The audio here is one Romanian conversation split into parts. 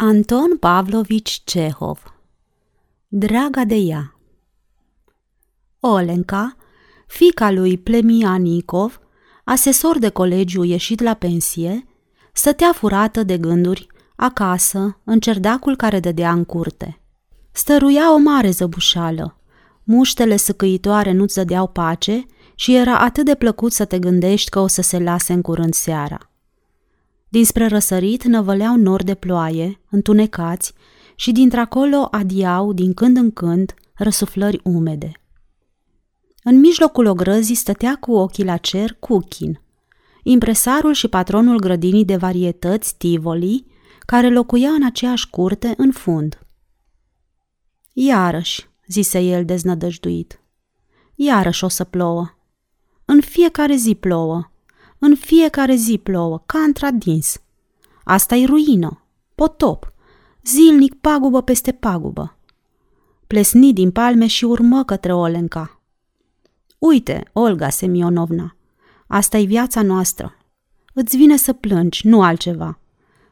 Anton Pavlovici Cehov Draga de ea Olenka, fica lui Plemianikov, asesor de colegiu ieșit la pensie, stătea furată de gânduri acasă, în cerdacul care dădea în curte. Stăruia o mare zăbușală. Muștele săcăitoare nu-ți dădeau pace și era atât de plăcut să te gândești că o să se lase în curând seara. Dinspre răsărit năvăleau nori de ploaie, întunecați, și dintr-acolo adiau, din când în când, răsuflări umede. În mijlocul ogrăzii stătea cu ochii la cer Cuchin, impresarul și patronul grădinii de varietăți Tivoli, care locuia în aceeași curte în fund. Iarăși, zise el deznădăjduit, iarăși o să plouă. În fiecare zi plouă, în fiecare zi plouă, ca într-adins. asta e ruină, potop, zilnic pagubă peste pagubă. Plesni din palme și urmă către Olenca. Uite, Olga Semionovna, asta e viața noastră. Îți vine să plângi, nu altceva.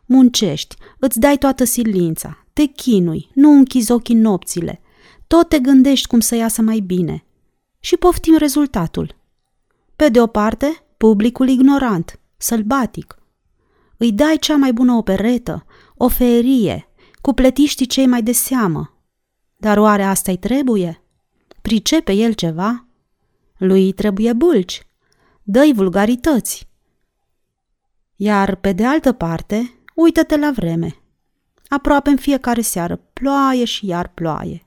Muncești, îți dai toată silința, te chinui, nu închizi ochii nopțile, tot te gândești cum să iasă mai bine. Și poftim rezultatul. Pe de o parte, publicul ignorant, sălbatic. Îi dai cea mai bună operetă, o ferie, cu pletiștii cei mai de seamă. Dar oare asta-i trebuie? Pricepe el ceva? Lui trebuie bulci. Dă-i vulgarități. Iar pe de altă parte, uită-te la vreme. Aproape în fiecare seară ploaie și iar ploaie.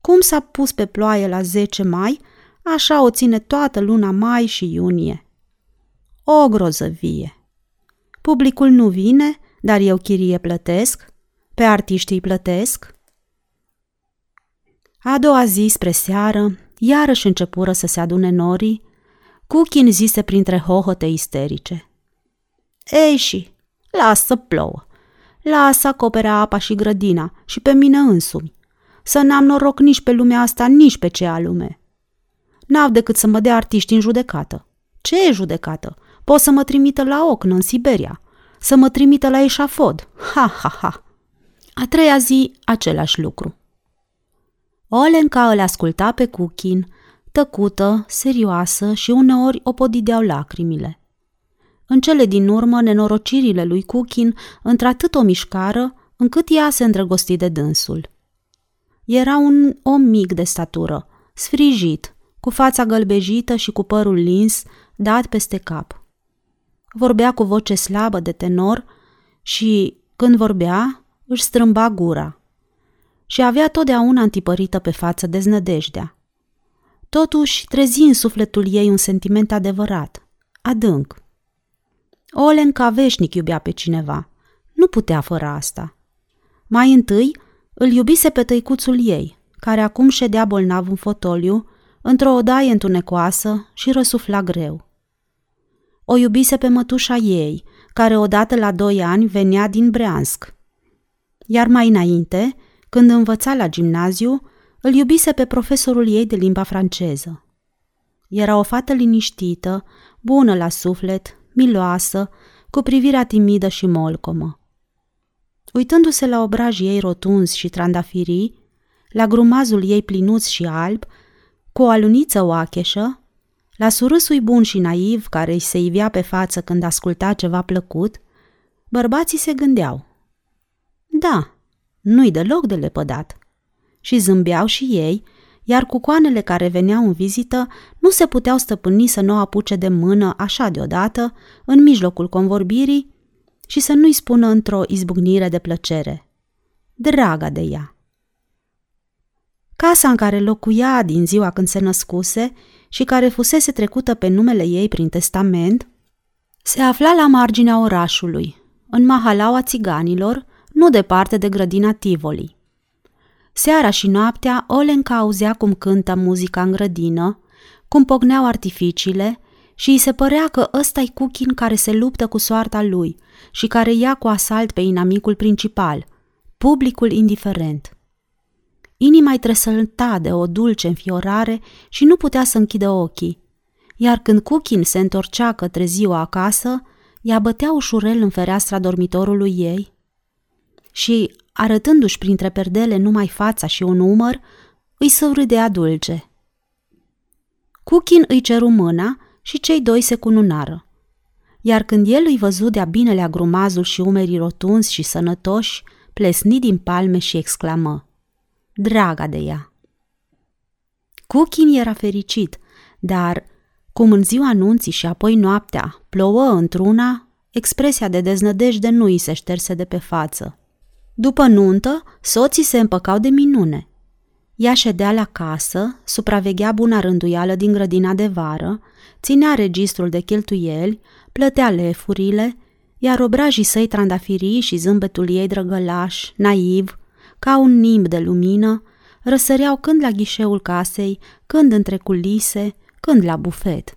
Cum s-a pus pe ploaie la 10 mai, Așa o ține toată luna mai și iunie. O grozăvie! Publicul nu vine, dar eu chirie plătesc, pe artiștii îi plătesc. A doua zi spre seară, iarăși începură să se adune norii, Cuchin zise printre hohote isterice. Ei și, lasă plouă, lasă acopere apa și grădina și pe mine însumi, să n-am noroc nici pe lumea asta, nici pe cea lume n-au decât să mă dea artiști în judecată. Ce e judecată? Pot să mă trimită la ocnă în Siberia, să mă trimită la eșafod. Ha, ha, ha! A treia zi, același lucru. Olenca îl asculta pe Cuchin, tăcută, serioasă și uneori o podideau lacrimile. În cele din urmă, nenorocirile lui Cuchin într-atât o mișcară, încât ea se îndrăgosti de dânsul. Era un om mic de statură, sfrijit, cu fața gălbejită și cu părul lins, dat peste cap. Vorbea cu voce slabă de tenor și, când vorbea, își strâmba gura. Și avea totdeauna întipărită pe față deznădejdea. Totuși, trezi în sufletul ei un sentiment adevărat, adânc. Olenca veșnic iubea pe cineva. Nu putea fără asta. Mai întâi, îl iubise pe tăicuțul ei, care acum ședea bolnav în fotoliu într-o odaie întunecoasă și răsufla greu. O iubise pe mătușa ei, care odată la doi ani venea din Breansk. Iar mai înainte, când învăța la gimnaziu, îl iubise pe profesorul ei de limba franceză. Era o fată liniștită, bună la suflet, miloasă, cu privirea timidă și molcomă. Uitându-se la obrajii ei rotunzi și trandafirii, la grumazul ei plinuț și alb, cu o aluniță oacheșă, la surâsui bun și naiv care îi se ivea pe față când asculta ceva plăcut, bărbații se gândeau. Da, nu-i deloc de lepădat. Și zâmbeau și ei, iar cu coanele care veneau în vizită nu se puteau stăpâni să nu o apuce de mână așa deodată, în mijlocul convorbirii, și să nu-i spună într-o izbucnire de plăcere. Draga de ea! Casa în care locuia din ziua când se născuse și care fusese trecută pe numele ei prin testament, se afla la marginea orașului, în mahalaua țiganilor, nu departe de grădina Tivoli. Seara și noaptea, Olenca auzea cum cântă muzica în grădină, cum pogneau artificiile și îi se părea că ăsta e Cuchin care se luptă cu soarta lui și care ia cu asalt pe inamicul principal, publicul indiferent. Inima îi tresălta de o dulce înfiorare și nu putea să închidă ochii. Iar când Cuchin se întorcea către ziua acasă, ea bătea ușurel în fereastra dormitorului ei și, arătându-și printre perdele numai fața și un umăr, îi săurâdea dulce. Cuchin îi ceru mâna și cei doi se cununară. Iar când el îi văzu de-a binelea grumazul și umerii rotunzi și sănătoși, plesni din palme și exclamă, Draga de ea! Cuchin era fericit, dar, cum în ziua anunții și apoi noaptea plouă într-una, expresia de deznădejde nu îi se șterse de pe față. După nuntă, soții se împăcau de minune. Ea ședea la casă, supraveghea buna rânduială din grădina de vară, ținea registrul de cheltuieli, plătea lefurile, iar obrajii săi trandafirii și zâmbetul ei drăgălaș, naiv, ca un nimb de lumină, răsăreau când la ghișeul casei, când între culise, când la bufet.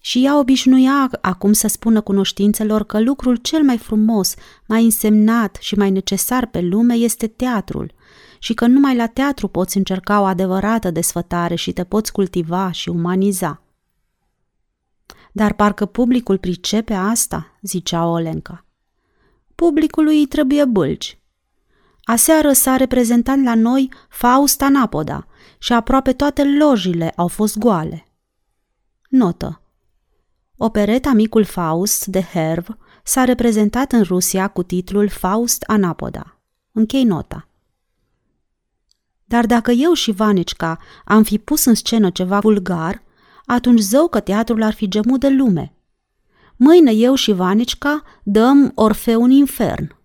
Și ea obișnuia acum să spună cunoștințelor că lucrul cel mai frumos, mai însemnat și mai necesar pe lume este teatrul și că numai la teatru poți încerca o adevărată desfătare și te poți cultiva și umaniza. Dar parcă publicul pricepe asta, zicea Olenca. Publicului îi trebuie bâlci. Aseară s-a reprezentat la noi Faust Anapoda și aproape toate lojile au fost goale. Notă. Opereta Micul Faust de Herv s-a reprezentat în Rusia cu titlul Faust Anapoda. Închei nota. Dar dacă eu și Vanicica am fi pus în scenă ceva vulgar, atunci zău că teatrul ar fi gemut de lume. Mâine eu și Vanicica dăm Orfeu în infern.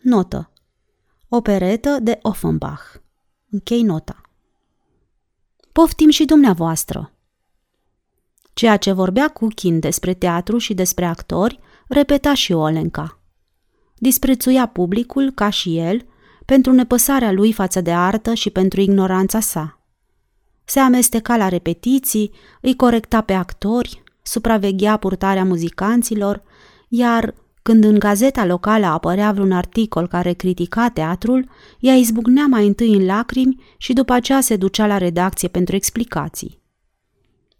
Notă. Operetă de Offenbach. Închei nota. Poftim și dumneavoastră. Ceea ce vorbea Cuchin despre teatru și despre actori, repeta și Olenca. Disprețuia publicul, ca și el, pentru nepăsarea lui față de artă și pentru ignoranța sa. Se amesteca la repetiții, îi corecta pe actori, supraveghea purtarea muzicanților, iar când în gazeta locală apărea vreun articol care critica teatrul, ea izbucnea mai întâi în lacrimi și după aceea se ducea la redacție pentru explicații.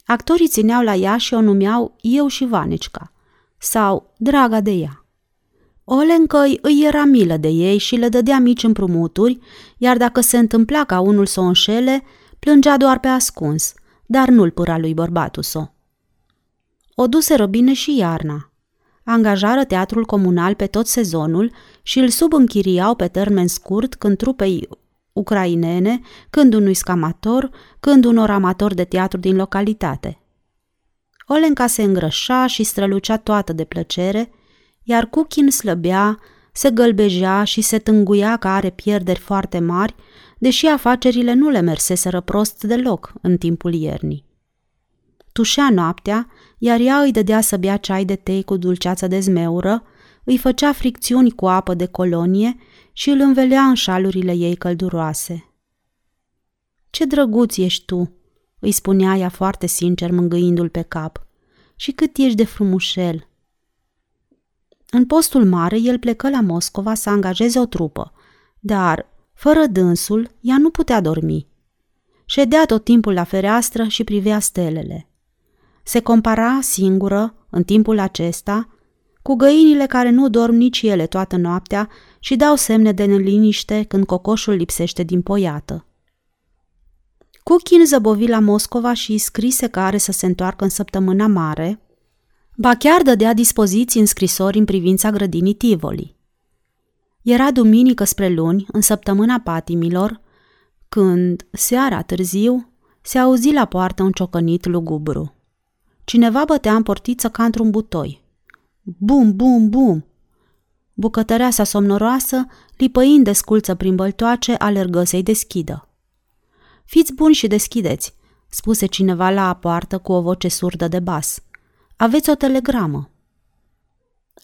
Actorii țineau la ea și o numeau Eu și Vanecica sau Draga de ea. Olencăi îi era milă de ei și le dădea mici împrumuturi, iar dacă se întâmpla ca unul să o înșele, plângea doar pe ascuns, dar nu-l păra lui bărbatul său. O duse bine și iarna. Angajară teatrul comunal pe tot sezonul și îl subînchiriau pe termen scurt când trupei ucrainene, când unui scamator, când unor amatori de teatru din localitate. Olenca se îngrășa și strălucea toată de plăcere, iar Cuchin slăbea, se gălbejea și se tânguia că are pierderi foarte mari, deși afacerile nu le merseseră prost deloc în timpul iernii. Tușea noaptea, iar ea îi dădea să bea ceai de tei cu dulceață de zmeură, îi făcea fricțiuni cu apă de colonie și îl învelea în șalurile ei călduroase. Ce drăguț ești tu!" îi spunea ea foarte sincer, mângâindu-l pe cap. Și cât ești de frumușel!" În postul mare, el plecă la Moscova să angajeze o trupă, dar, fără dânsul, ea nu putea dormi. Ședea tot timpul la fereastră și privea stelele. Se compara singură, în timpul acesta, cu găinile care nu dorm nici ele toată noaptea și dau semne de neliniște când cocoșul lipsește din poiată. Cuchin zăbovi la Moscova și îi scrise că are să se întoarcă în săptămâna mare, ba chiar dădea dispoziții în scrisori în privința grădinii Tivoli. Era duminică spre luni, în săptămâna patimilor, când, seara târziu, se auzi la poartă un ciocănit lugubru. Cineva bătea în portiță ca într-un butoi. Bum, bum, bum! Bucătăreasa somnoroasă, lipăind de sculță prin băltoace, alergă să-i deschidă. Fiți buni și deschideți, spuse cineva la poartă cu o voce surdă de bas. Aveți o telegramă.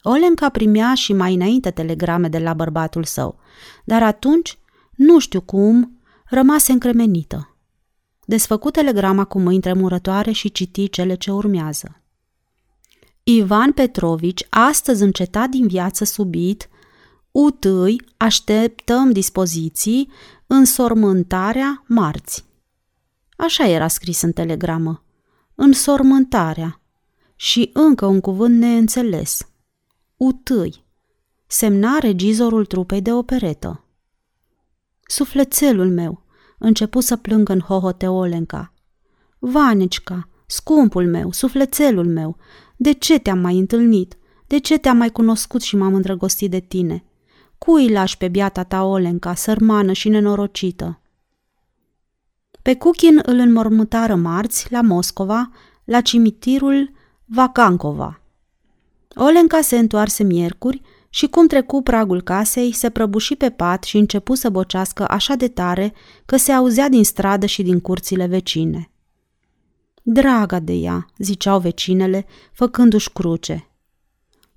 Olenca primea și mai înainte telegrame de la bărbatul său, dar atunci, nu știu cum, rămase încremenită. Desfăcu telegrama cu mâini tremurătoare și citi cele ce urmează. Ivan Petrovici astăzi încetat din viață subit, utâi așteptăm dispoziții în sormântarea marți. Așa era scris în telegramă. În sormântarea. Și încă un cuvânt neînțeles. Utâi. semna regizorul trupei de operetă. Sufletelul meu, începu să plângă în hohote Olenca. Vanecica, scumpul meu, sufletelul meu, de ce te-am mai întâlnit? De ce te-am mai cunoscut și m-am îndrăgostit de tine? Cui lași pe biata ta Olenca, sărmană și nenorocită? Pe Cuchin îl înmormântară marți la Moscova, la cimitirul Vacancova. Olenca se întoarse miercuri și cum trecu pragul casei, se prăbuși pe pat și începu să bocească așa de tare că se auzea din stradă și din curțile vecine. Draga de ea, ziceau vecinele, făcându-și cruce.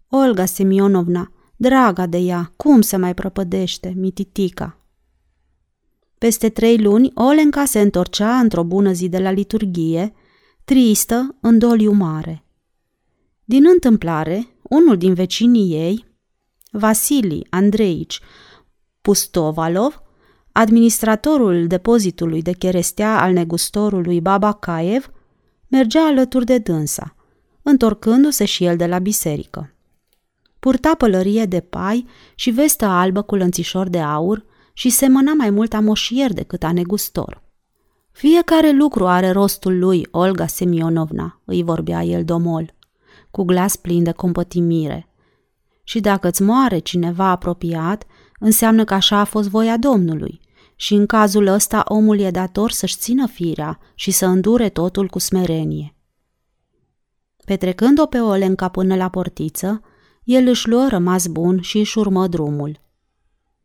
Olga Semionovna, draga de ea, cum se mai prăpădește, mititica. Peste trei luni, Olenca se întorcea într-o bună zi de la liturghie, tristă, în doliu mare. Din întâmplare, unul din vecinii ei, Vasili Andreici Pustovalov, administratorul depozitului de cherestea al negustorului Baba Caev, mergea alături de dânsa, întorcându-se și el de la biserică. Purta pălărie de pai și vestă albă cu lănțișor de aur și semăna mai mult a moșier decât a negustor. Fiecare lucru are rostul lui, Olga Semionovna, îi vorbea el domol, cu glas plin de compătimire. Și dacă îți moare cineva apropiat, înseamnă că așa a fost voia Domnului. Și în cazul ăsta omul e dator să-și țină firea și să îndure totul cu smerenie. Petrecând-o pe Olenca până la portiță, el își luă rămas bun și își urmă drumul.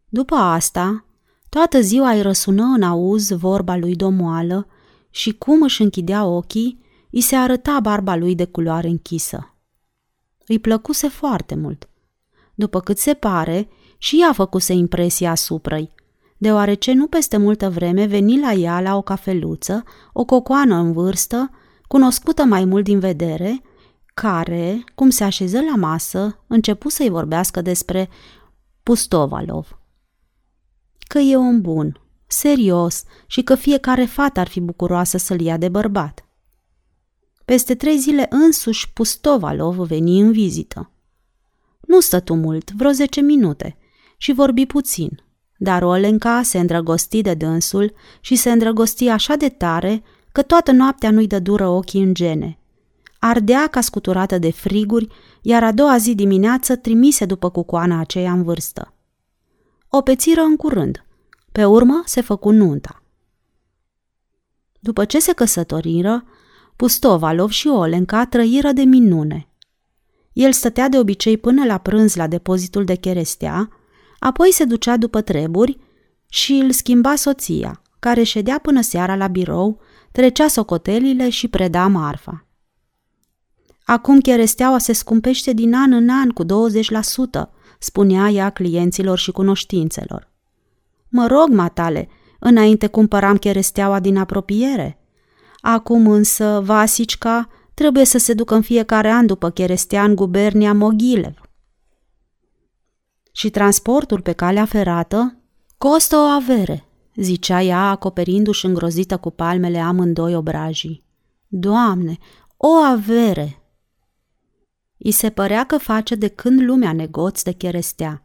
După asta, toată ziua îi răsună în auz vorba lui domoală și cum își închidea ochii, îi se arăta barba lui de culoare închisă. Îi plăcuse foarte mult. După cât se pare, și ea făcuse impresia asupra ei, deoarece nu peste multă vreme veni la ea la o cafeluță, o cocoană în vârstă, cunoscută mai mult din vedere, care, cum se așeză la masă, începu să-i vorbească despre Pustovalov. Că e om bun, serios și că fiecare fată ar fi bucuroasă să-l ia de bărbat. Peste trei zile însuși Pustovalov veni în vizită. Nu stătu mult, vreo zece minute, și vorbi puțin, dar Olenca se îndrăgosti de dânsul și se îndrăgosti așa de tare că toată noaptea nu-i dă dură ochii în gene. Ardea ca scuturată de friguri, iar a doua zi dimineață trimise după cucoana aceea în vârstă. O pețiră în curând. Pe urmă se făcu nunta. După ce se căsătoriră, Pustovalov și Olenca trăiră de minune. El stătea de obicei până la prânz la depozitul de cherestea, apoi se ducea după treburi și îl schimba soția, care ședea până seara la birou, trecea socotelile și preda marfa. Acum cheresteaua se scumpește din an în an cu 20%, spunea ea clienților și cunoștințelor. Mă rog, matale, înainte cumpăram cheresteaua din apropiere. Acum însă Vasicca trebuie să se ducă în fiecare an după cherestea în gubernia Mogilev. Și transportul pe calea ferată costă o avere, zicea ea acoperindu-și îngrozită cu palmele amândoi obrajii. Doamne, o avere! I se părea că face de când lumea negoț de cherestea,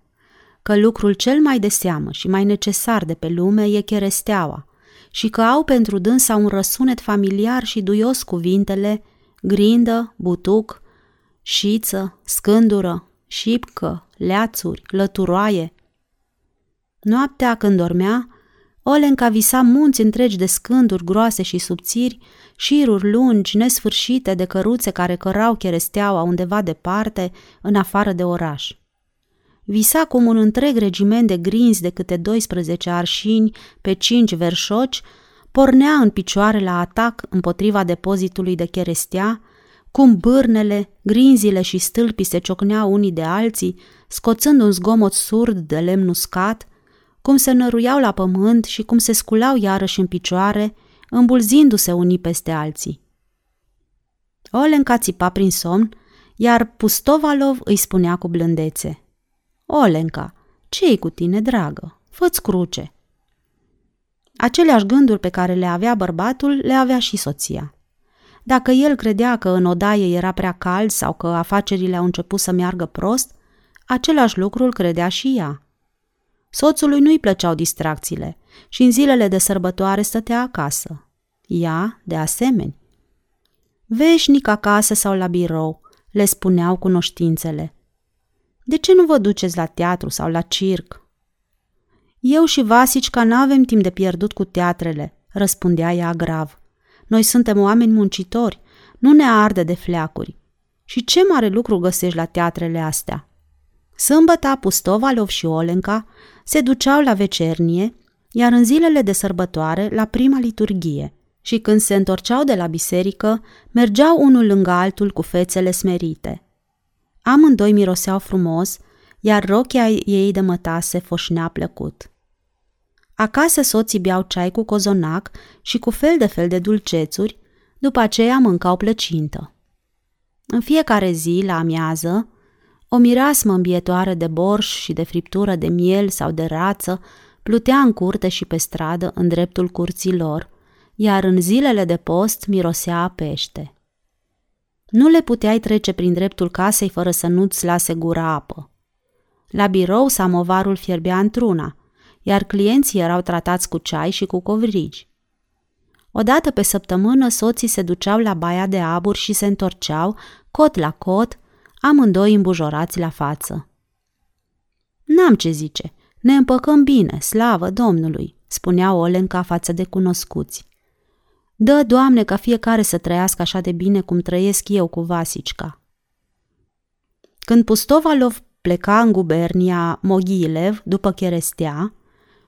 că lucrul cel mai de seamă și mai necesar de pe lume e cheresteaua și că au pentru dânsa un răsunet familiar și duios cuvintele grindă, butuc, șiță, scândură, șipcă, leațuri, lăturoaie. Noaptea când dormea, Olenca visa munți întregi de scânduri groase și subțiri, șiruri lungi, nesfârșite de căruțe care cărau cheresteaua undeva departe, în afară de oraș. Visa cum un întreg regiment de grinzi de câte 12 arșini pe cinci verșoci pornea în picioare la atac împotriva depozitului de cherestea, cum bârnele, grinzile și stâlpii se ciocneau unii de alții, scoțând un zgomot surd de lemn uscat, cum se năruiau la pământ și cum se sculau iarăși în picioare, îmbulzindu-se unii peste alții. Olenca țipa prin somn, iar Pustovalov îi spunea cu blândețe. Olenca, ce-i cu tine, dragă? Fă-ți cruce!" Aceleași gânduri pe care le avea bărbatul le avea și soția. Dacă el credea că în odaie era prea cald sau că afacerile au început să meargă prost, Același lucru îl credea și ea. Soțului nu-i plăceau distracțiile și în zilele de sărbătoare stătea acasă. Ea, de asemenea. Veșnic acasă sau la birou, le spuneau cunoștințele. De ce nu vă duceți la teatru sau la circ? Eu și Vasicica n-avem timp de pierdut cu teatrele, răspundea ea grav. Noi suntem oameni muncitori, nu ne arde de fleacuri. Și ce mare lucru găsești la teatrele astea? Sâmbăta, Pustovalov și Olenca se duceau la vecernie, iar în zilele de sărbătoare la prima liturghie și când se întorceau de la biserică, mergeau unul lângă altul cu fețele smerite. Amândoi miroseau frumos, iar rochia ei de mătase foșnea plăcut. Acasă soții beau ceai cu cozonac și cu fel de fel de dulcețuri, după aceea mâncau plăcintă. În fiecare zi, la amiază, o mireasmă îmbietoare de borș și de friptură de miel sau de rață plutea în curte și pe stradă în dreptul curții lor, iar în zilele de post mirosea a pește. Nu le puteai trece prin dreptul casei fără să nu-ți lase gura apă. La birou samovarul fierbea într-una, iar clienții erau tratați cu ceai și cu covrigi. Odată pe săptămână soții se duceau la baia de abur și se întorceau, cot la cot, amândoi îmbujorați la față. N-am ce zice, ne împăcăm bine, slavă Domnului, spunea Olenca față de cunoscuți. Dă, Doamne, ca fiecare să trăiască așa de bine cum trăiesc eu cu Vasicca. Când Pustovalov pleca în gubernia Moghilev după cherestea,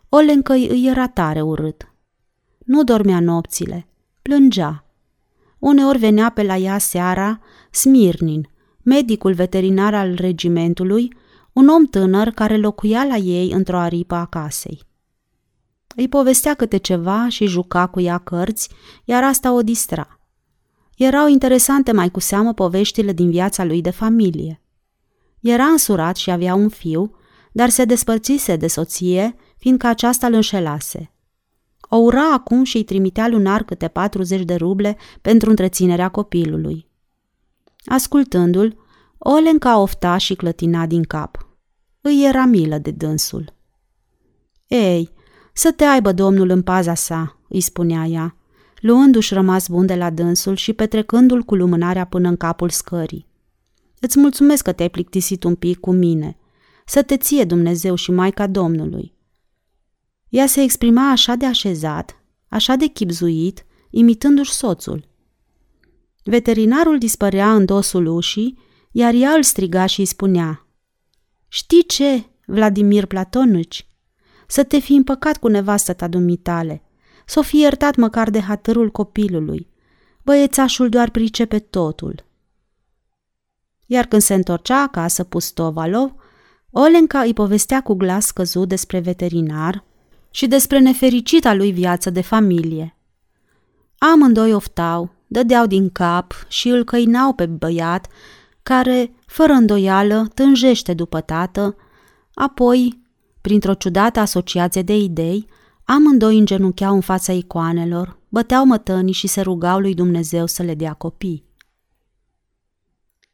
Olenca îi era tare urât. Nu dormea nopțile, plângea. Uneori venea pe la ea seara Smirnin, medicul veterinar al regimentului, un om tânăr care locuia la ei într-o aripă a casei. Îi povestea câte ceva și juca cu ea cărți, iar asta o distra. Erau interesante mai cu seamă poveștile din viața lui de familie. Era însurat și avea un fiu, dar se despărțise de soție, fiindcă aceasta îl înșelase. O ura acum și îi trimitea lunar câte 40 de ruble pentru întreținerea copilului. Ascultându-l, Olenca ofta și clătina din cap. Îi era milă de dânsul. Ei, să te aibă domnul în paza sa, îi spunea ea, luându-și rămas bun de la dânsul și petrecându-l cu lumânarea până în capul scării. Îți mulțumesc că te-ai plictisit un pic cu mine. Să te ție Dumnezeu și Maica Domnului. Ea se exprima așa de așezat, așa de chipzuit, imitându-și soțul. Veterinarul dispărea în dosul ușii, iar ea îl striga și îi spunea Știi ce, Vladimir Platonici? Să te fi împăcat cu nevastă ta dumitale, să o fi iertat măcar de hatărul copilului. Băiețașul doar pricepe totul. Iar când se întorcea acasă Pustovalov, Olenca îi povestea cu glas scăzut despre veterinar și despre nefericita lui viață de familie. Amândoi oftau, dădeau din cap și îl căinau pe băiat, care, fără îndoială, tânjește după tată, apoi, printr-o ciudată asociație de idei, amândoi îngenuncheau în fața icoanelor, băteau mătănii și se rugau lui Dumnezeu să le dea copii.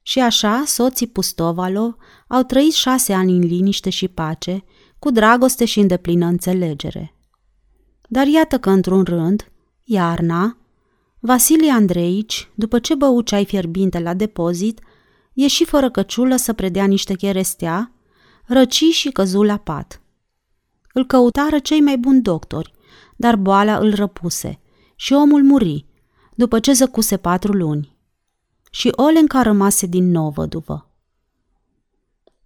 Și așa, soții Pustovalo au trăit șase ani în liniște și pace, cu dragoste și îndeplină înțelegere. Dar iată că într-un rând, iarna, Vasilie Andreici, după ce bău ceai fierbinte la depozit, ieși fără căciulă să predea niște cherestea, răci și căzu la pat. Îl căutară cei mai buni doctori, dar boala îl răpuse și omul muri, după ce zăcuse patru luni. Și Olenca rămase din nou văduvă.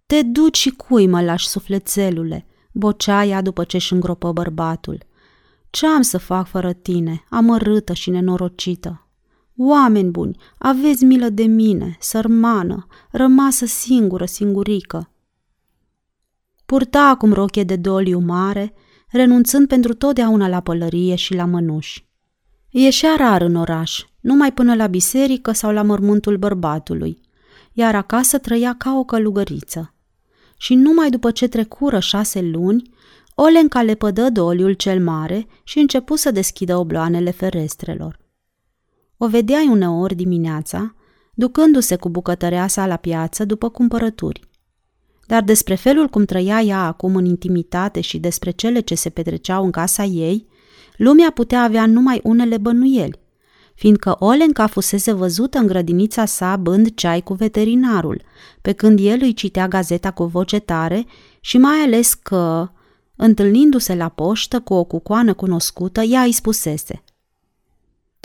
Te duci și cui mă lași sufletelule, bocea ea după ce își îngropă bărbatul. Ce am să fac fără tine, amărâtă și nenorocită? Oameni buni, aveți milă de mine, sărmană, rămasă singură, singurică. Purta acum roche de doliu mare, renunțând pentru totdeauna la pălărie și la mănuși. Ieșea rar în oraș, numai până la biserică sau la mormântul bărbatului, iar acasă trăia ca o călugăriță. Și numai după ce trecură șase luni, Olenca le pădă doliul cel mare și începu să deschidă obloanele ferestrelor. O vedeai uneori dimineața, ducându-se cu bucătărea sa la piață după cumpărături. dar despre felul cum trăia ea acum în intimitate și despre cele ce se petreceau în casa ei, lumea putea avea numai unele bănuieli, fiindcă Olenca fusese văzută în grădinița sa bând ceai cu veterinarul, pe când el îi citea gazeta cu voce tare și mai ales că, întâlnindu-se la poștă cu o cucoană cunoscută, ea îi spusese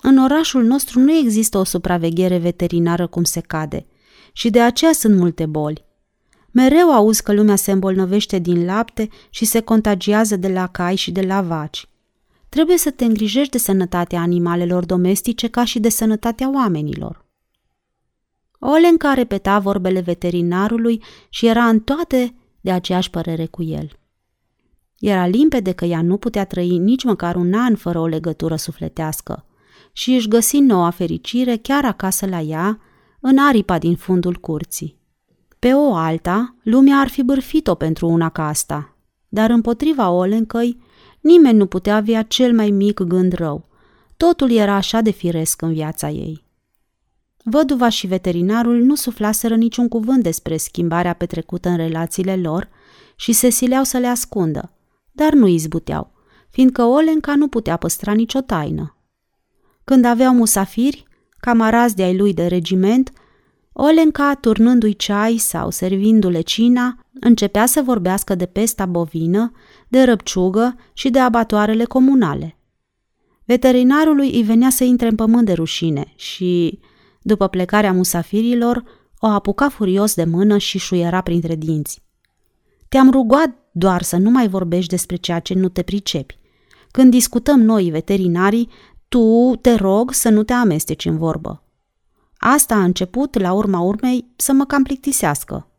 În orașul nostru nu există o supraveghere veterinară cum se cade și de aceea sunt multe boli. Mereu auzi că lumea se îmbolnăvește din lapte și se contagiază de la cai și de la vaci. Trebuie să te îngrijești de sănătatea animalelor domestice ca și de sănătatea oamenilor. Olenca repeta vorbele veterinarului și era în toate de aceeași părere cu el. Era limpede că ea nu putea trăi nici măcar un an fără o legătură sufletească și își găsi noua fericire chiar acasă la ea, în aripa din fundul curții. Pe o alta, lumea ar fi bârfit-o pentru una ca asta, dar împotriva Olencăi, nimeni nu putea avea cel mai mic gând rău. Totul era așa de firesc în viața ei. Văduva și veterinarul nu suflaseră niciun cuvânt despre schimbarea petrecută în relațiile lor și se sileau să le ascundă, dar nu izbuteau, fiindcă Olenca nu putea păstra nicio taină. Când aveau musafiri, camarazi de ai lui de regiment, Olenca, turnându-i ceai sau servindu-le cina, începea să vorbească de pesta bovină, de răpciugă și de abatoarele comunale. Veterinarului îi venea să intre în pământ de rușine și, după plecarea musafirilor, o apuca furios de mână și șuiera printre dinți. Te-am rugat doar să nu mai vorbești despre ceea ce nu te pricepi. Când discutăm noi, veterinarii, tu te rog să nu te amesteci în vorbă. Asta a început, la urma urmei, să mă cam plictisească.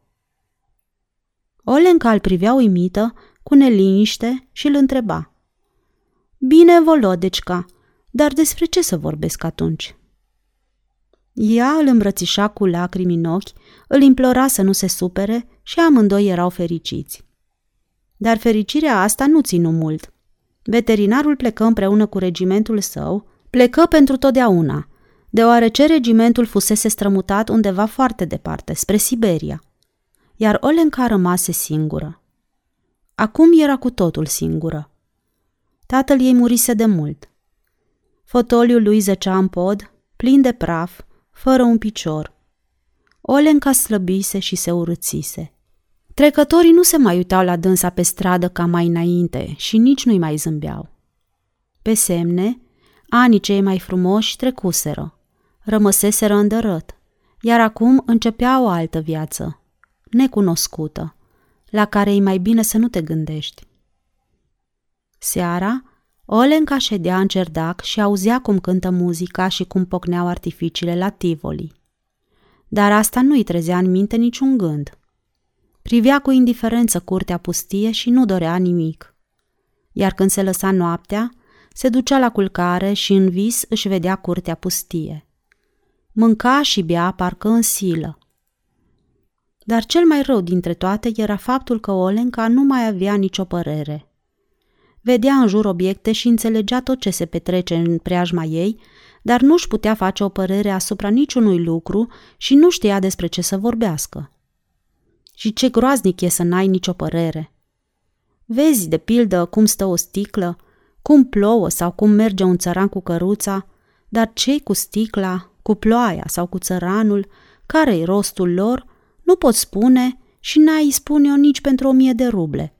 Olenca îl privea uimită, cu neliniște și îl întreba. Bine, Volodecica, dar despre ce să vorbesc atunci? Ea îl îmbrățișa cu lacrimi în ochi, îl implora să nu se supere și amândoi erau fericiți. Dar fericirea asta nu ținu mult. Veterinarul plecă împreună cu regimentul său, plecă pentru totdeauna, deoarece regimentul fusese strămutat undeva foarte departe, spre Siberia. Iar Olenca rămase singură. Acum era cu totul singură. Tatăl ei murise de mult. Fotoliul lui zăcea în pod, plin de praf, fără un picior. Olenca slăbise și se urățise. Trecătorii nu se mai uitau la dânsa pe stradă ca mai înainte și nici nu-i mai zâmbeau. Pe semne, anii cei mai frumoși trecuseră. Rămăseseră îndărăt, iar acum începea o altă viață, necunoscută, la care e mai bine să nu te gândești. Seara, Olenca ședea în cerdac și auzea cum cântă muzica și cum pocneau artificiile la Tivoli. Dar asta nu-i trezea în minte niciun gând. Privea cu indiferență curtea pustie și nu dorea nimic. Iar când se lăsa noaptea, se ducea la culcare și în vis își vedea curtea pustie. Mânca și bea parcă în silă. Dar cel mai rău dintre toate era faptul că Olenca nu mai avea nicio părere. Vedea în jur obiecte și înțelegea tot ce se petrece în preajma ei, dar nu-și putea face o părere asupra niciunui lucru și nu știa despre ce să vorbească. Și ce groaznic e să n-ai nicio părere. Vezi, de pildă, cum stă o sticlă, cum plouă sau cum merge un țăran cu căruța, dar cei cu sticla, cu ploaia sau cu țăranul, care-i rostul lor, nu pot spune și n-ai spune-o nici pentru o mie de ruble.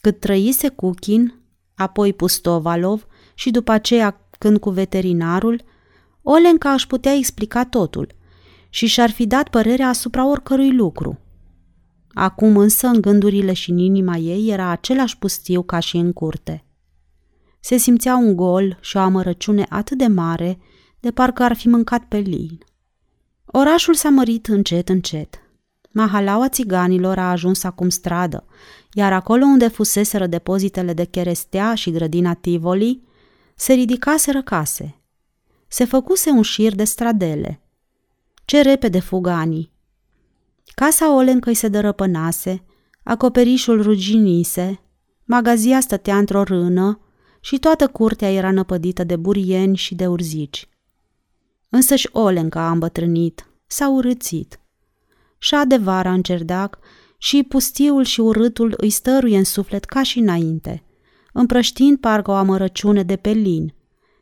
Cât trăise Cuchin, apoi Pustovalov și după aceea când cu veterinarul, Olenca își putea explica totul și și-ar fi dat părerea asupra oricărui lucru. Acum însă, în gândurile și în inima ei, era același pustiu ca și în curte. Se simțea un gol și o amărăciune atât de mare, de parcă ar fi mâncat pe lin. Orașul s-a mărit încet, încet. Mahalaua țiganilor a ajuns acum stradă, iar acolo unde fuseseră depozitele de cherestea și grădina Tivoli, se ridicaseră case. Se făcuse un șir de stradele. Ce repede fugă anii! Casa Olencăi se dărăpânase, acoperișul ruginise, magazia stătea într-o rână și toată curtea era năpădită de burieni și de urzici. Însăși Olenca a îmbătrânit, s-a urâțit. Și de vara în cerdac și pustiul și urâtul îi stăruie în suflet ca și înainte, împrăștind parcă o amărăciune de pelin,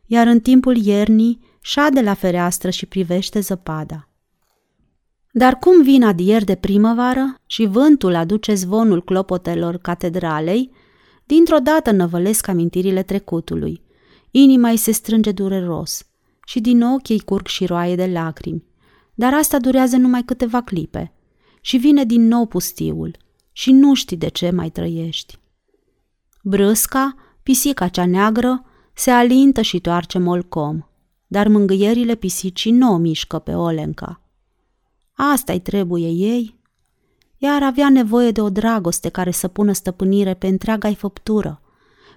iar în timpul iernii șade la fereastră și privește zăpada. Dar cum vin adier de primăvară și vântul aduce zvonul clopotelor catedralei, dintr-o dată năvălesc amintirile trecutului. Inima îi se strânge dureros și din ochi îi curg și roaie de lacrimi. Dar asta durează numai câteva clipe și vine din nou pustiul și nu știi de ce mai trăiești. Brâsca, pisica cea neagră, se alintă și toarce molcom, dar mângâierile pisicii nu o mișcă pe Olenca. Asta-i trebuie ei. Iar avea nevoie de o dragoste care să pună stăpânire pe întreaga ei făptură,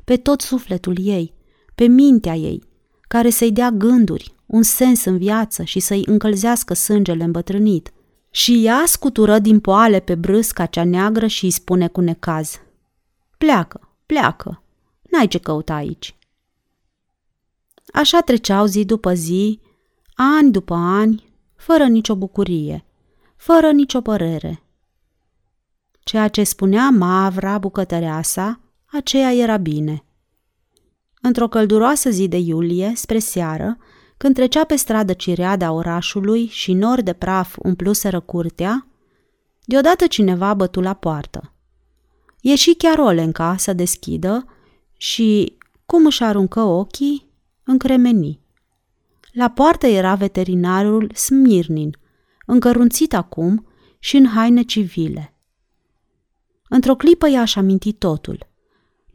pe tot sufletul ei, pe mintea ei, care să-i dea gânduri, un sens în viață și să-i încălzească sângele îmbătrânit. Și ea scutură din poale pe brâsca cea neagră și îi spune cu necaz. Pleacă, pleacă, n-ai ce căuta aici. Așa treceau zi după zi, ani după ani, fără nicio bucurie, fără nicio părere. Ceea ce spunea Mavra, bucătăreasa, aceea era bine. Într-o călduroasă zi de iulie, spre seară, când trecea pe stradă cireada orașului și nori de praf umpluseră curtea, deodată cineva bătu la poartă. Ieși chiar Olenca să deschidă și, cum își aruncă ochii, încremeni. La poartă era veterinarul Smirnin, încărunțit acum și în haine civile. Într-o clipă i-aș aminti totul.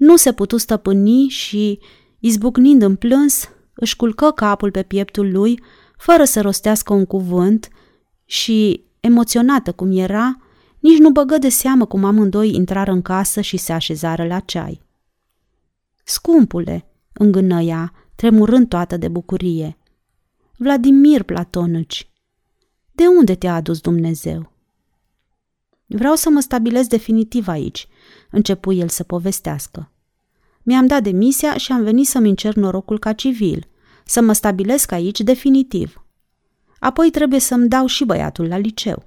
Nu se putu stăpâni și, izbucnind în plâns, își culcă capul pe pieptul lui, fără să rostească un cuvânt și, emoționată cum era, nici nu băgă de seamă cum amândoi intrară în casă și se așezară la ceai. Scumpule, îngână ea, tremurând toată de bucurie. Vladimir Platonici, de unde te-a adus Dumnezeu? Vreau să mă stabilesc definitiv aici, începu el să povestească. Mi-am dat demisia și am venit să-mi încerc norocul ca civil, să mă stabilesc aici definitiv. Apoi trebuie să-mi dau și băiatul la liceu.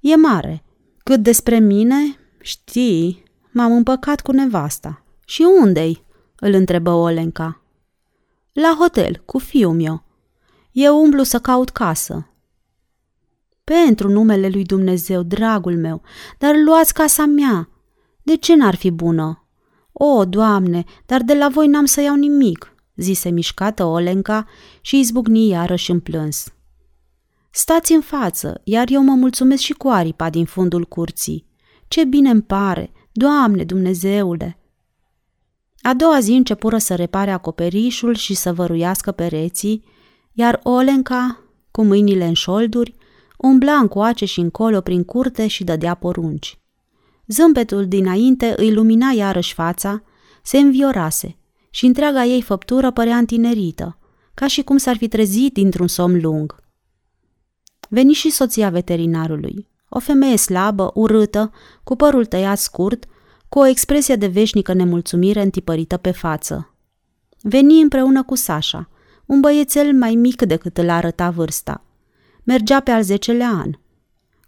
E mare. Cât despre mine, știi, m-am împăcat cu nevasta. Și unde-i? îl întrebă Olenca. La hotel, cu fiul meu. Eu umblu să caut casă. Pentru numele lui Dumnezeu, dragul meu, dar luați casa mea. De ce n-ar fi bună? O, Doamne, dar de la voi n-am să iau nimic, zise mișcată Olenca și izbucni iarăși în plâns. Stați în față, iar eu mă mulțumesc și cu aripa din fundul curții. Ce bine îmi pare, Doamne Dumnezeule! A doua zi începură să repare acoperișul și să văruiască pereții, iar Olenca, cu mâinile în șolduri, umbla încoace și încolo prin curte și dădea porunci. Zâmbetul dinainte îi lumina iarăși fața, se înviorase și întreaga ei făptură părea întinerită, ca și cum s-ar fi trezit dintr-un somn lung. Veni și soția veterinarului, o femeie slabă, urâtă, cu părul tăiat scurt, cu o expresie de veșnică nemulțumire întipărită pe față. Veni împreună cu Sasha, un băiețel mai mic decât îl arăta vârsta. Mergea pe al zecelea an,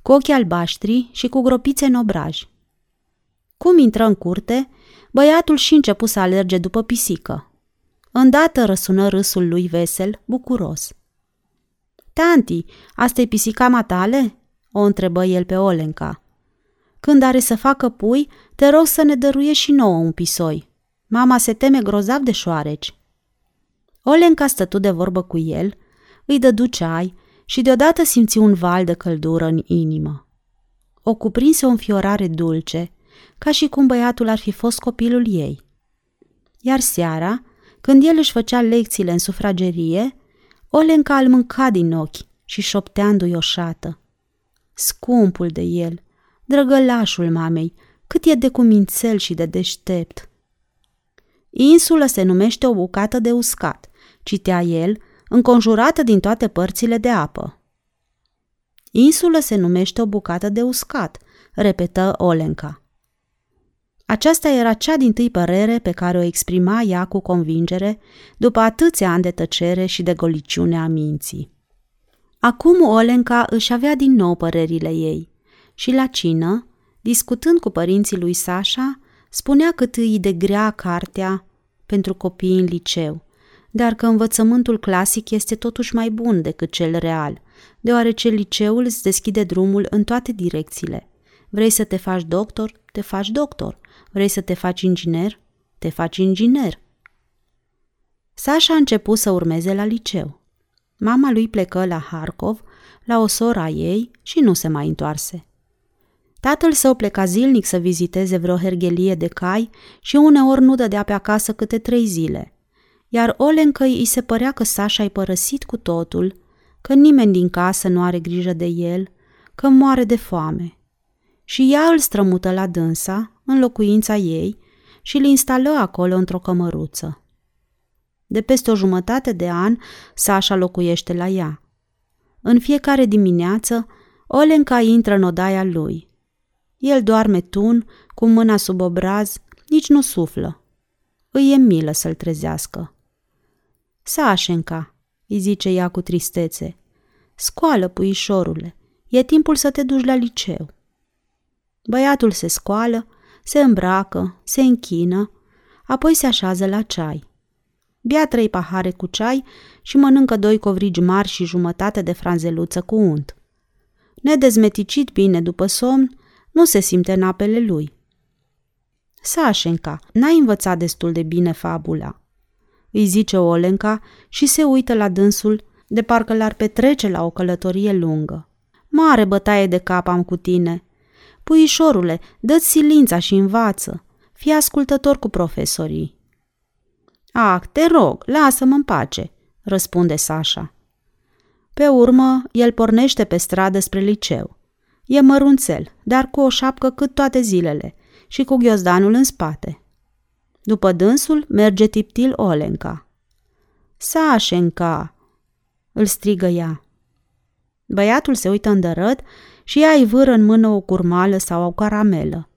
cu ochii albaștri și cu gropițe în obraj. Cum intră în curte, băiatul și începu să alerge după pisică. Îndată răsună râsul lui vesel, bucuros. Tanti, asta e pisica matale?" o întrebă el pe Olenca. Când are să facă pui, te rog să ne dăruie și nouă un pisoi. Mama se teme grozav de șoareci. Olenca stătu de vorbă cu el, îi dădu ceai și deodată simți un val de căldură în inimă. O cuprinse o înfiorare dulce, ca și cum băiatul ar fi fost copilul ei. Iar seara, când el își făcea lecțiile în sufragerie, Olenca îl mânca din ochi și șopteandu-i o șată. Scumpul de el, drăgălașul mamei, cât e de cumințel și de deștept. Insulă se numește o bucată de uscat, citea el, înconjurată din toate părțile de apă. Insulă se numește o bucată de uscat, repetă Olenca. Aceasta era cea din tâi părere pe care o exprima ea cu convingere după atâția ani de tăcere și de goliciune a minții. Acum Olenca își avea din nou părerile ei și la cină, Discutând cu părinții lui Sasha, spunea cât îi de grea cartea pentru copii în liceu, dar că învățământul clasic este totuși mai bun decât cel real, deoarece liceul îți deschide drumul în toate direcțiile. Vrei să te faci doctor? Te faci doctor. Vrei să te faci inginer? Te faci inginer. Sasha a început să urmeze la liceu. Mama lui plecă la Harkov, la o sora ei și nu se mai întoarse. Tatăl său pleca zilnic să viziteze vreo hergelie de cai și uneori nu dădea pe acasă câte trei zile. Iar Olencă îi se părea că Sasha ai părăsit cu totul, că nimeni din casă nu are grijă de el, că moare de foame. Și ea îl strămută la dânsa, în locuința ei, și îl instală acolo într-o cămăruță. De peste o jumătate de an, Sasha locuiește la ea. În fiecare dimineață, Olenca intră în odaia lui. El doarme tun, cu mâna sub obraz, nici nu suflă. Îi e milă să-l trezească. Sașenca, îi zice ea cu tristețe, scoală, puișorule, e timpul să te duci la liceu. Băiatul se scoală, se îmbracă, se închină, apoi se așează la ceai. Bea trei pahare cu ceai și mănâncă doi covrigi mari și jumătate de franzeluță cu unt. Nedezmeticit bine după somn, nu se simte în apele lui. Sașenca, n-ai învățat destul de bine fabula, îi zice Olenca și se uită la dânsul de parcă l-ar petrece la o călătorie lungă. Mare bătaie de cap am cu tine. Puișorule, dă-ți silința și învață. Fii ascultător cu profesorii. Ah, te rog, lasă-mă în pace, răspunde Sasha. Pe urmă, el pornește pe stradă spre liceu. E mărunțel, dar cu o șapcă cât toate zilele și cu ghiozdanul în spate. După dânsul merge tiptil Olenca. Sașenca! îl strigă ea. Băiatul se uită îndărăt și ea îi vâră în mână o curmală sau o caramelă.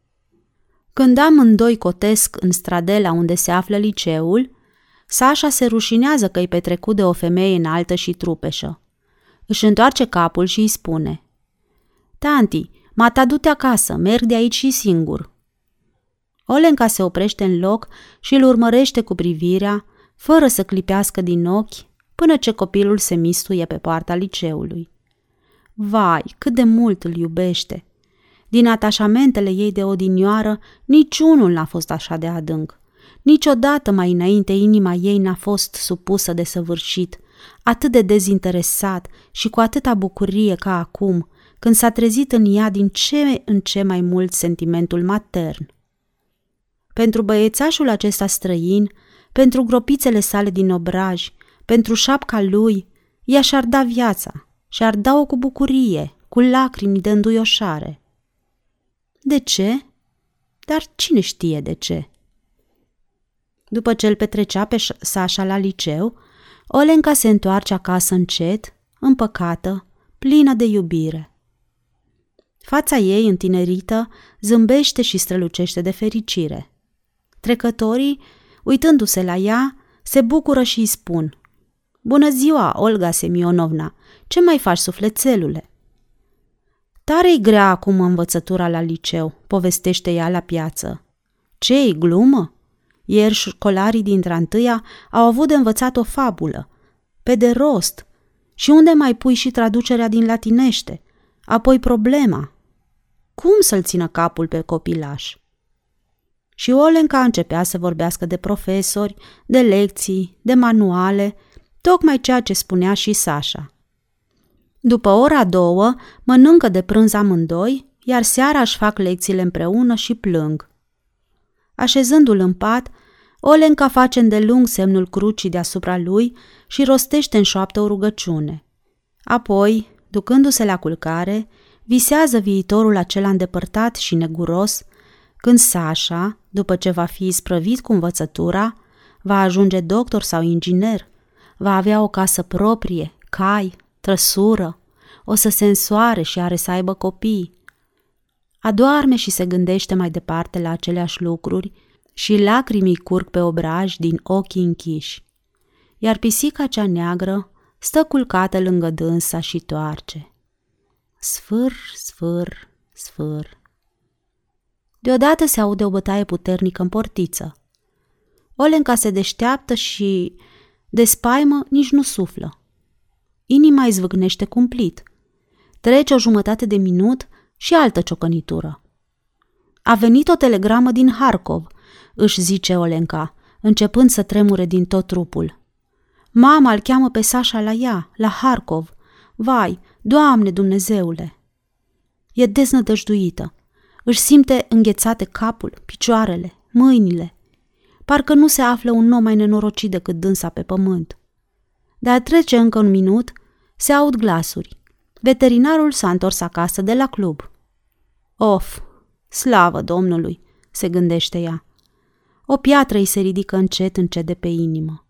Când amândoi cotesc în stradela unde se află liceul, Sașa se rușinează că-i petrecut de o femeie înaltă și trupeșă. Își întoarce capul și îi spune Tanti, mata du-te acasă, merg de aici și singur. Olenca se oprește în loc și îl urmărește cu privirea, fără să clipească din ochi, până ce copilul se mistuie pe poarta liceului. Vai, cât de mult îl iubește! Din atașamentele ei de odinioară, niciunul n-a fost așa de adânc. Niciodată mai înainte inima ei n-a fost supusă de săvârșit, atât de dezinteresat și cu atâta bucurie ca acum, când s-a trezit în ea din ce în ce mai mult sentimentul matern. Pentru băiețașul acesta străin, pentru gropițele sale din obraj, pentru șapca lui, ea și-ar da viața și-ar da-o cu bucurie, cu lacrimi de înduioșare. De ce? Dar cine știe de ce? După ce îl petrecea pe Sasha la liceu, Olenca se întoarce acasă încet, împăcată, plină de iubire. Fața ei, întinerită, zâmbește și strălucește de fericire. Trecătorii, uitându-se la ea, se bucură și îi spun Bună ziua, Olga Semionovna! Ce mai faci, sufletelule?" Tare-i grea acum învățătura la liceu, povestește ea la piață. Ce-i glumă? Ieri școlarii din întâia au avut de învățat o fabulă, pe de rost, și unde mai pui și traducerea din latinește, apoi problema. Cum să-l țină capul pe copilaș? Și Olenca începea să vorbească de profesori, de lecții, de manuale, tocmai ceea ce spunea și Sasha. După ora două, mănâncă de prânz amândoi, iar seara își fac lecțiile împreună și plâng. Așezându-l în pat, Olenca face îndelung semnul crucii deasupra lui și rostește în șoaptă o rugăciune. Apoi, ducându-se la culcare, visează viitorul acela îndepărtat și neguros, când Sasha, după ce va fi isprăvit cu învățătura, va ajunge doctor sau inginer, va avea o casă proprie, cai, trăsură, o să se însoare și are să aibă copii. Adoarme și se gândește mai departe la aceleași lucruri și lacrimii curg pe obraj din ochii închiși. Iar pisica cea neagră stă culcată lângă dânsa și toarce. Sfâr, sfâr, sfâr. Deodată se aude o bătaie puternică în portiță. Olenca se deșteaptă și, de spaimă, nici nu suflă. Inima îi zvâgnește cumplit. Trece o jumătate de minut și altă ciocănitură. A venit o telegramă din Harkov, își zice Olenca, începând să tremure din tot trupul. Mama îl cheamă pe Sasha la ea, la Harkov. Vai, Doamne Dumnezeule! E deznădăjduită. Își simte înghețate capul, picioarele, mâinile. Parcă nu se află un om mai nenorocit decât dânsa pe pământ. Dar trece încă un minut, se aud glasuri. Veterinarul s-a întors acasă de la club. Of, slavă Domnului, se gândește ea. O piatră îi se ridică încet, încet de pe inimă.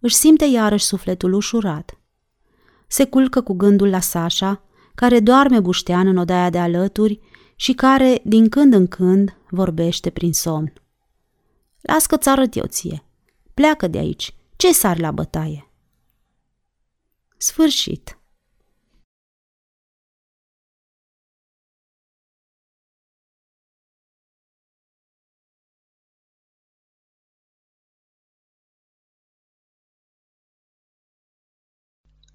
Își simte iarăși sufletul ușurat. Se culcă cu gândul la Sasha, care doarme buștean în odaia de alături și care, din când în când, vorbește prin somn. Las că-ți arăt eu ție. Pleacă de aici. Ce sar la bătaie? Sfârșit.